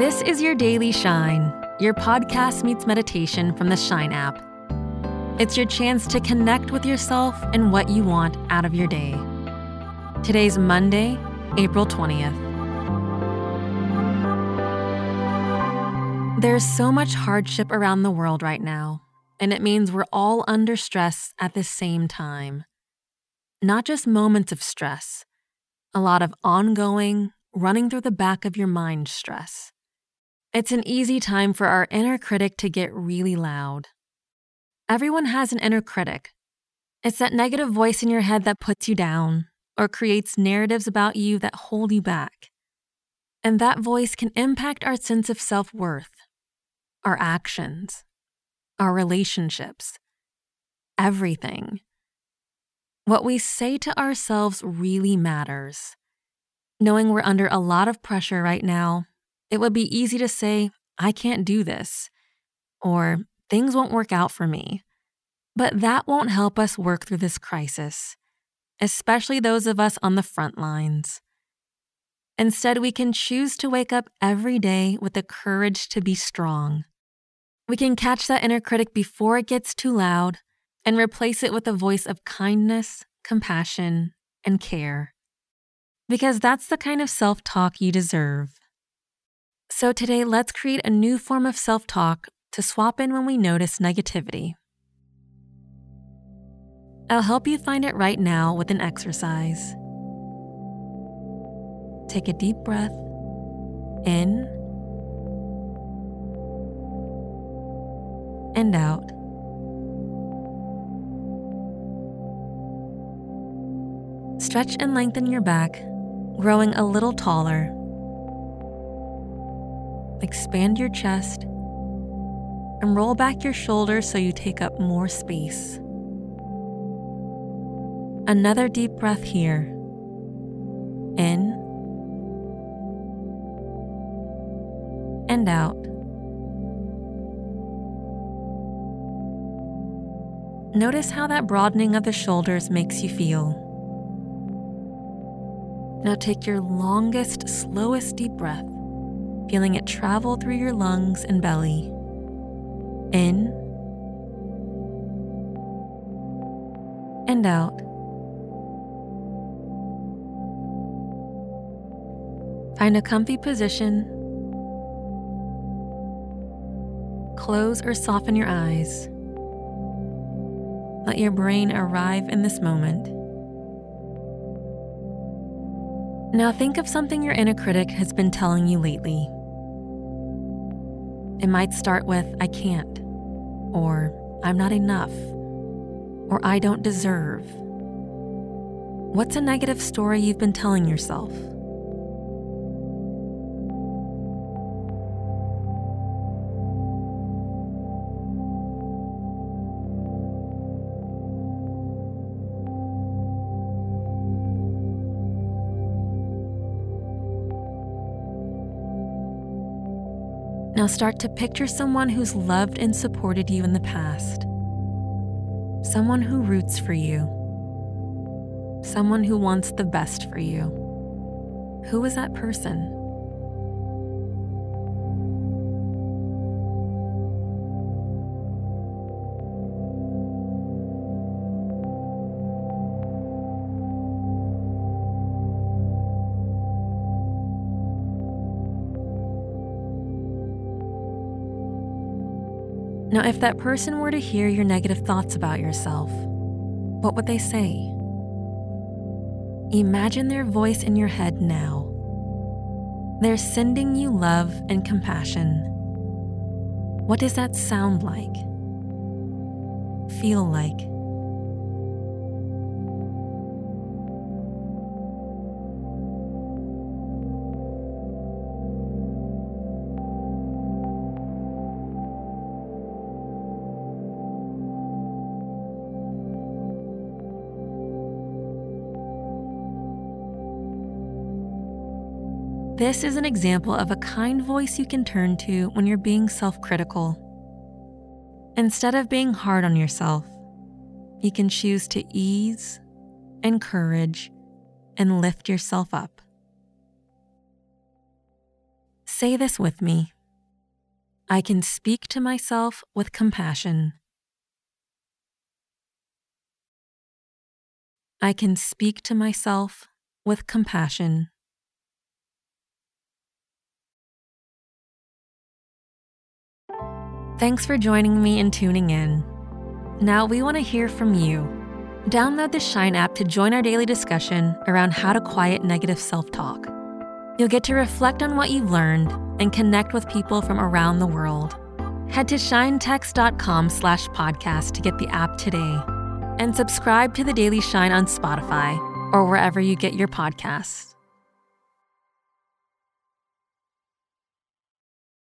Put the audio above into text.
This is your daily shine, your podcast meets meditation from the Shine app. It's your chance to connect with yourself and what you want out of your day. Today's Monday, April 20th. There's so much hardship around the world right now, and it means we're all under stress at the same time. Not just moments of stress, a lot of ongoing, running through the back of your mind stress. It's an easy time for our inner critic to get really loud. Everyone has an inner critic. It's that negative voice in your head that puts you down or creates narratives about you that hold you back. And that voice can impact our sense of self worth our actions, our relationships, everything. What we say to ourselves really matters. Knowing we're under a lot of pressure right now, it would be easy to say, I can't do this, or things won't work out for me. But that won't help us work through this crisis, especially those of us on the front lines. Instead, we can choose to wake up every day with the courage to be strong. We can catch that inner critic before it gets too loud and replace it with a voice of kindness, compassion, and care. Because that's the kind of self talk you deserve. So today, let's create a new form of self talk to swap in when we notice negativity. I'll help you find it right now with an exercise. Take a deep breath in and out. Stretch and lengthen your back, growing a little taller. Expand your chest and roll back your shoulders so you take up more space. Another deep breath here. In and out. Notice how that broadening of the shoulders makes you feel. Now take your longest, slowest deep breath, feeling it travel through your lungs and belly. In and out. Find a comfy position. Close or soften your eyes. Let your brain arrive in this moment. Now think of something your inner critic has been telling you lately. It might start with, I can't, or I'm not enough, or I don't deserve. What's a negative story you've been telling yourself? Now start to picture someone who's loved and supported you in the past. Someone who roots for you. Someone who wants the best for you. Who is that person? Now, if that person were to hear your negative thoughts about yourself, what would they say? Imagine their voice in your head now. They're sending you love and compassion. What does that sound like? Feel like? This is an example of a kind voice you can turn to when you're being self critical. Instead of being hard on yourself, you can choose to ease, encourage, and lift yourself up. Say this with me I can speak to myself with compassion. I can speak to myself with compassion. Thanks for joining me and tuning in. Now we want to hear from you. Download the Shine app to join our daily discussion around how to quiet negative self talk. You'll get to reflect on what you've learned and connect with people from around the world. Head to shinetext.com slash podcast to get the app today and subscribe to the Daily Shine on Spotify or wherever you get your podcasts.